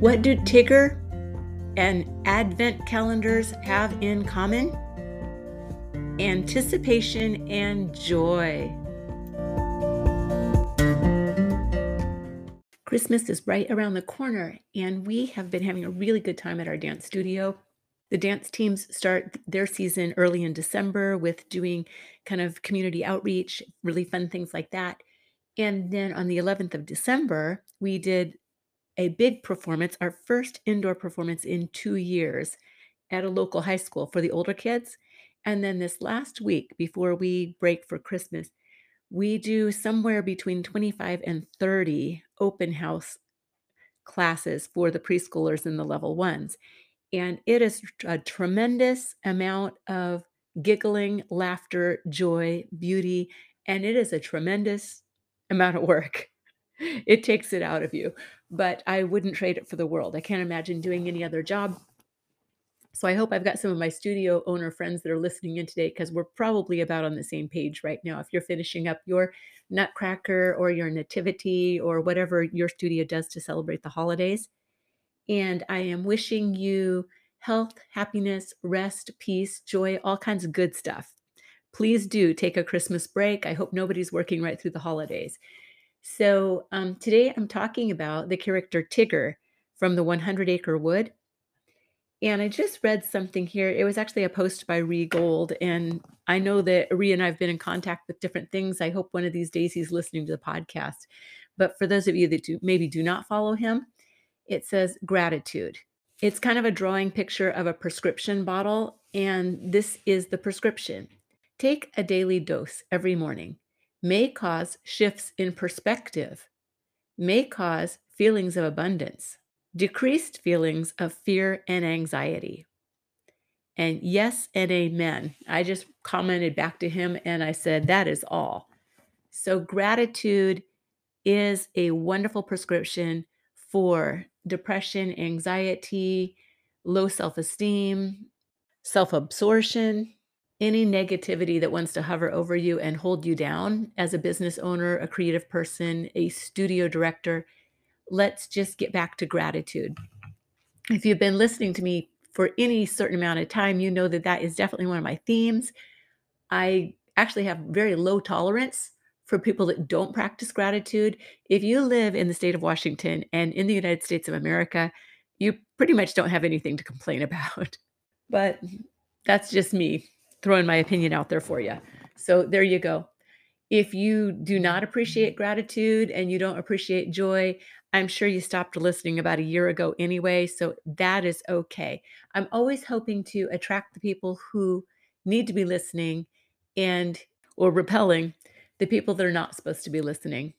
What do Tigger and Advent calendars have in common? Anticipation and joy. Christmas is right around the corner, and we have been having a really good time at our dance studio. The dance teams start their season early in December with doing kind of community outreach, really fun things like that. And then on the 11th of December, we did a big performance, our first indoor performance in two years at a local high school for the older kids. And then this last week, before we break for Christmas, we do somewhere between 25 and 30 open house classes for the preschoolers and the level ones. And it is a tremendous amount of giggling, laughter, joy, beauty, and it is a tremendous amount of work. It takes it out of you, but I wouldn't trade it for the world. I can't imagine doing any other job. So I hope I've got some of my studio owner friends that are listening in today because we're probably about on the same page right now. If you're finishing up your nutcracker or your nativity or whatever your studio does to celebrate the holidays, and I am wishing you health, happiness, rest, peace, joy, all kinds of good stuff. Please do take a Christmas break. I hope nobody's working right through the holidays. So, um, today I'm talking about the character Tigger from the 100 Acre Wood. And I just read something here. It was actually a post by Ree Gold. And I know that Ree and I have been in contact with different things. I hope one of these days he's listening to the podcast. But for those of you that do, maybe do not follow him, it says gratitude. It's kind of a drawing picture of a prescription bottle. And this is the prescription. Take a daily dose every morning. May cause shifts in perspective, may cause feelings of abundance, decreased feelings of fear and anxiety. And yes and amen. I just commented back to him and I said, that is all. So, gratitude is a wonderful prescription for depression, anxiety, low self esteem, self absorption, any negativity that wants to hover over you and hold you down as a business owner, a creative person, a studio director let's just get back to gratitude. If you've been listening to me for any certain amount of time, you know that that is definitely one of my themes. I actually have very low tolerance for people that don't practice gratitude. If you live in the state of Washington and in the United States of America, you pretty much don't have anything to complain about. But that's just me throwing my opinion out there for you. So there you go. If you do not appreciate gratitude and you don't appreciate joy, I'm sure you stopped listening about a year ago anyway, so that is okay. I'm always hoping to attract the people who need to be listening and or repelling the people that are not supposed to be listening.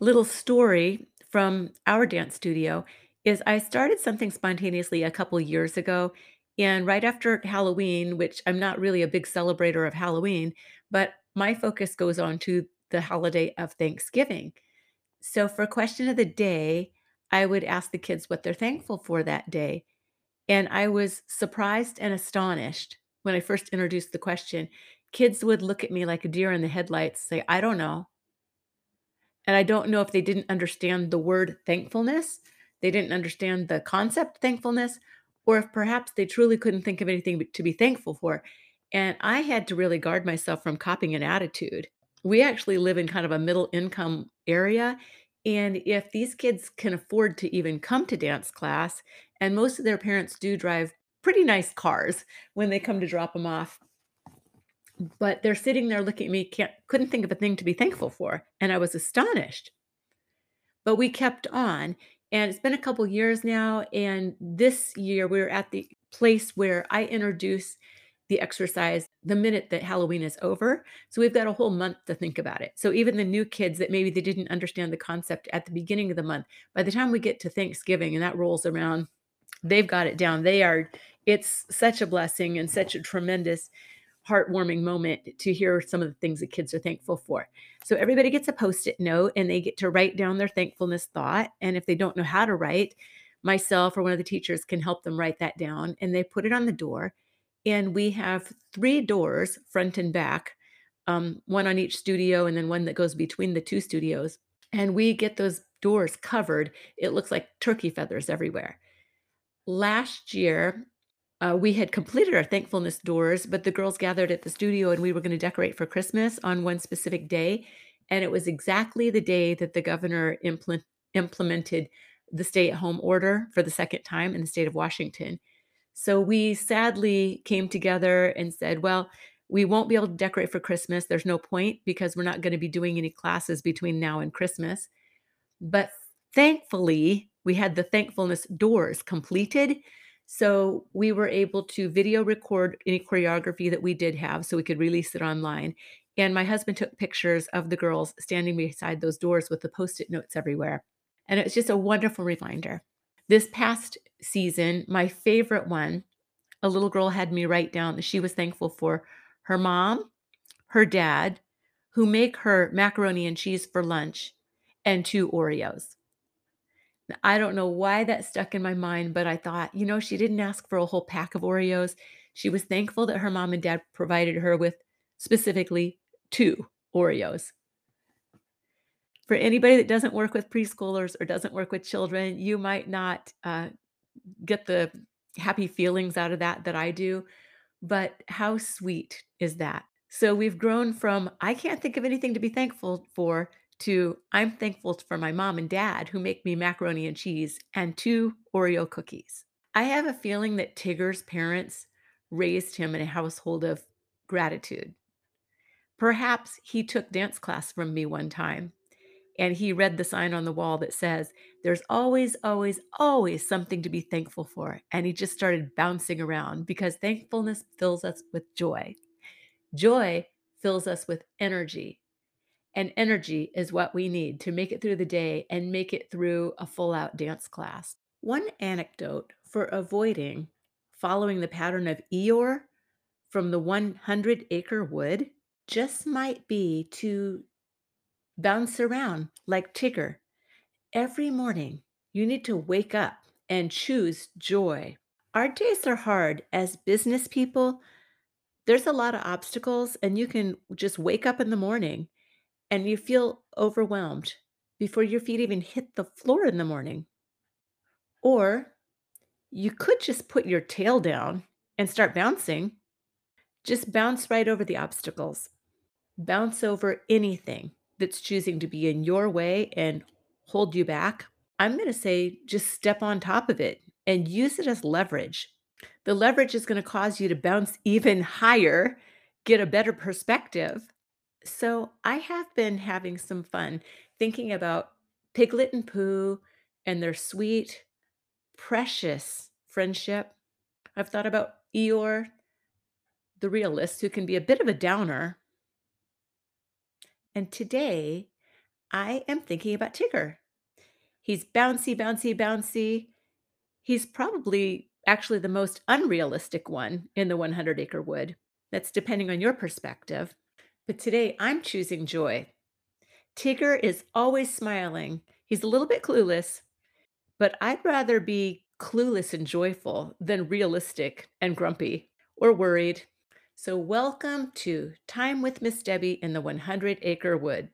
Little story from our dance studio is I started something spontaneously a couple years ago and right after Halloween, which I'm not really a big celebrator of Halloween, but my focus goes on to the holiday of Thanksgiving. So for question of the day, I would ask the kids what they're thankful for that day. And I was surprised and astonished when I first introduced the question. Kids would look at me like a deer in the headlights, say, I don't know. And I don't know if they didn't understand the word thankfulness, they didn't understand the concept thankfulness, or if perhaps they truly couldn't think of anything to be thankful for. And I had to really guard myself from copying an attitude we actually live in kind of a middle income area. And if these kids can afford to even come to dance class, and most of their parents do drive pretty nice cars when they come to drop them off, but they're sitting there looking at me, can't couldn't think of a thing to be thankful for. And I was astonished. But we kept on. And it's been a couple years now. And this year we we're at the place where I introduce the exercise the minute that Halloween is over. So we've got a whole month to think about it. So even the new kids that maybe they didn't understand the concept at the beginning of the month, by the time we get to Thanksgiving and that rolls around, they've got it down. They are it's such a blessing and such a tremendous heartwarming moment to hear some of the things that kids are thankful for. So everybody gets a post-it note and they get to write down their thankfulness thought and if they don't know how to write, myself or one of the teachers can help them write that down and they put it on the door and we have three doors, front and back, um, one on each studio, and then one that goes between the two studios. And we get those doors covered. It looks like turkey feathers everywhere. Last year, uh, we had completed our thankfulness doors, but the girls gathered at the studio and we were going to decorate for Christmas on one specific day. And it was exactly the day that the governor implement, implemented the stay at home order for the second time in the state of Washington. So we sadly came together and said, well, we won't be able to decorate for Christmas. There's no point because we're not going to be doing any classes between now and Christmas. But thankfully, we had the thankfulness doors completed. So we were able to video record any choreography that we did have so we could release it online. And my husband took pictures of the girls standing beside those doors with the post it notes everywhere. And it's just a wonderful reminder. This past season, my favorite one, a little girl had me write down that she was thankful for her mom, her dad, who make her macaroni and cheese for lunch, and two Oreos. I don't know why that stuck in my mind, but I thought, you know, she didn't ask for a whole pack of Oreos. She was thankful that her mom and dad provided her with specifically two Oreos. For anybody that doesn't work with preschoolers or doesn't work with children, you might not uh, get the happy feelings out of that that I do. But how sweet is that? So we've grown from, I can't think of anything to be thankful for, to I'm thankful for my mom and dad who make me macaroni and cheese and two Oreo cookies. I have a feeling that Tigger's parents raised him in a household of gratitude. Perhaps he took dance class from me one time and he read the sign on the wall that says, There's always, always, always something to be thankful for. And he just started bouncing around because thankfulness fills us with joy. Joy fills us with energy. And energy is what we need to make it through the day and make it through a full out dance class. One anecdote for avoiding following the pattern of Eeyore from the 100 acre wood just might be to bounce around like Tigger. Every morning, you need to wake up and choose joy. Our days are hard as business people. There's a lot of obstacles, and you can just wake up in the morning and you feel overwhelmed before your feet even hit the floor in the morning. Or you could just put your tail down and start bouncing. Just bounce right over the obstacles, bounce over anything that's choosing to be in your way and hold you back, I'm going to say just step on top of it and use it as leverage. The leverage is going to cause you to bounce even higher, get a better perspective. So, I have been having some fun thinking about Piglet and Pooh and their sweet, precious friendship. I've thought about Eeyore, the realist, who can be a bit of a downer, and today I am thinking about Tigger. He's bouncy, bouncy, bouncy. He's probably actually the most unrealistic one in the 100 acre wood. That's depending on your perspective. But today I'm choosing joy. Tigger is always smiling. He's a little bit clueless, but I'd rather be clueless and joyful than realistic and grumpy or worried so, welcome to Time with Miss Debbie in the 100 Acre Wood.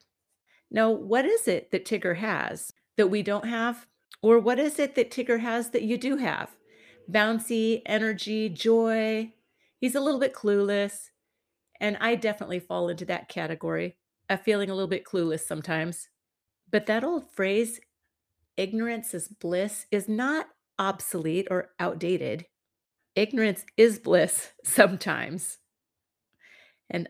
Now, what is it that Tigger has that we don't have? Or what is it that Tigger has that you do have? Bouncy, energy, joy. He's a little bit clueless. And I definitely fall into that category of feeling a little bit clueless sometimes. But that old phrase, ignorance is bliss, is not obsolete or outdated. Ignorance is bliss sometimes. And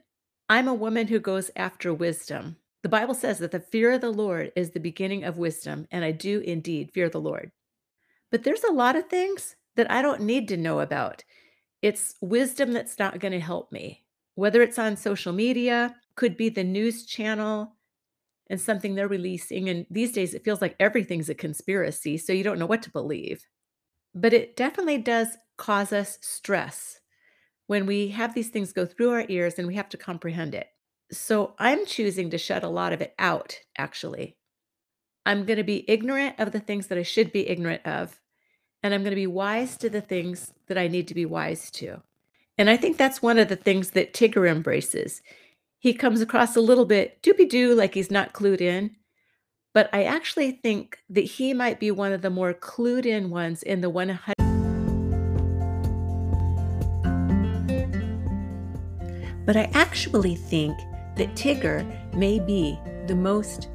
I'm a woman who goes after wisdom. The Bible says that the fear of the Lord is the beginning of wisdom, and I do indeed fear the Lord. But there's a lot of things that I don't need to know about. It's wisdom that's not going to help me. Whether it's on social media, could be the news channel and something they're releasing. And these days it feels like everything's a conspiracy, so you don't know what to believe. But it definitely does cause us stress when we have these things go through our ears and we have to comprehend it. So I'm choosing to shut a lot of it out, actually. I'm going to be ignorant of the things that I should be ignorant of, and I'm going to be wise to the things that I need to be wise to. And I think that's one of the things that Tigger embraces. He comes across a little bit doopy doo, like he's not clued in, but I actually think that he might be one of the more clued in ones in the 100 But I actually think that Tigger may be the most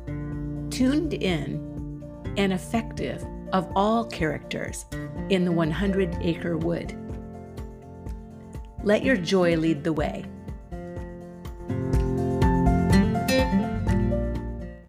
tuned in and effective of all characters in the 100 Acre Wood. Let your joy lead the way.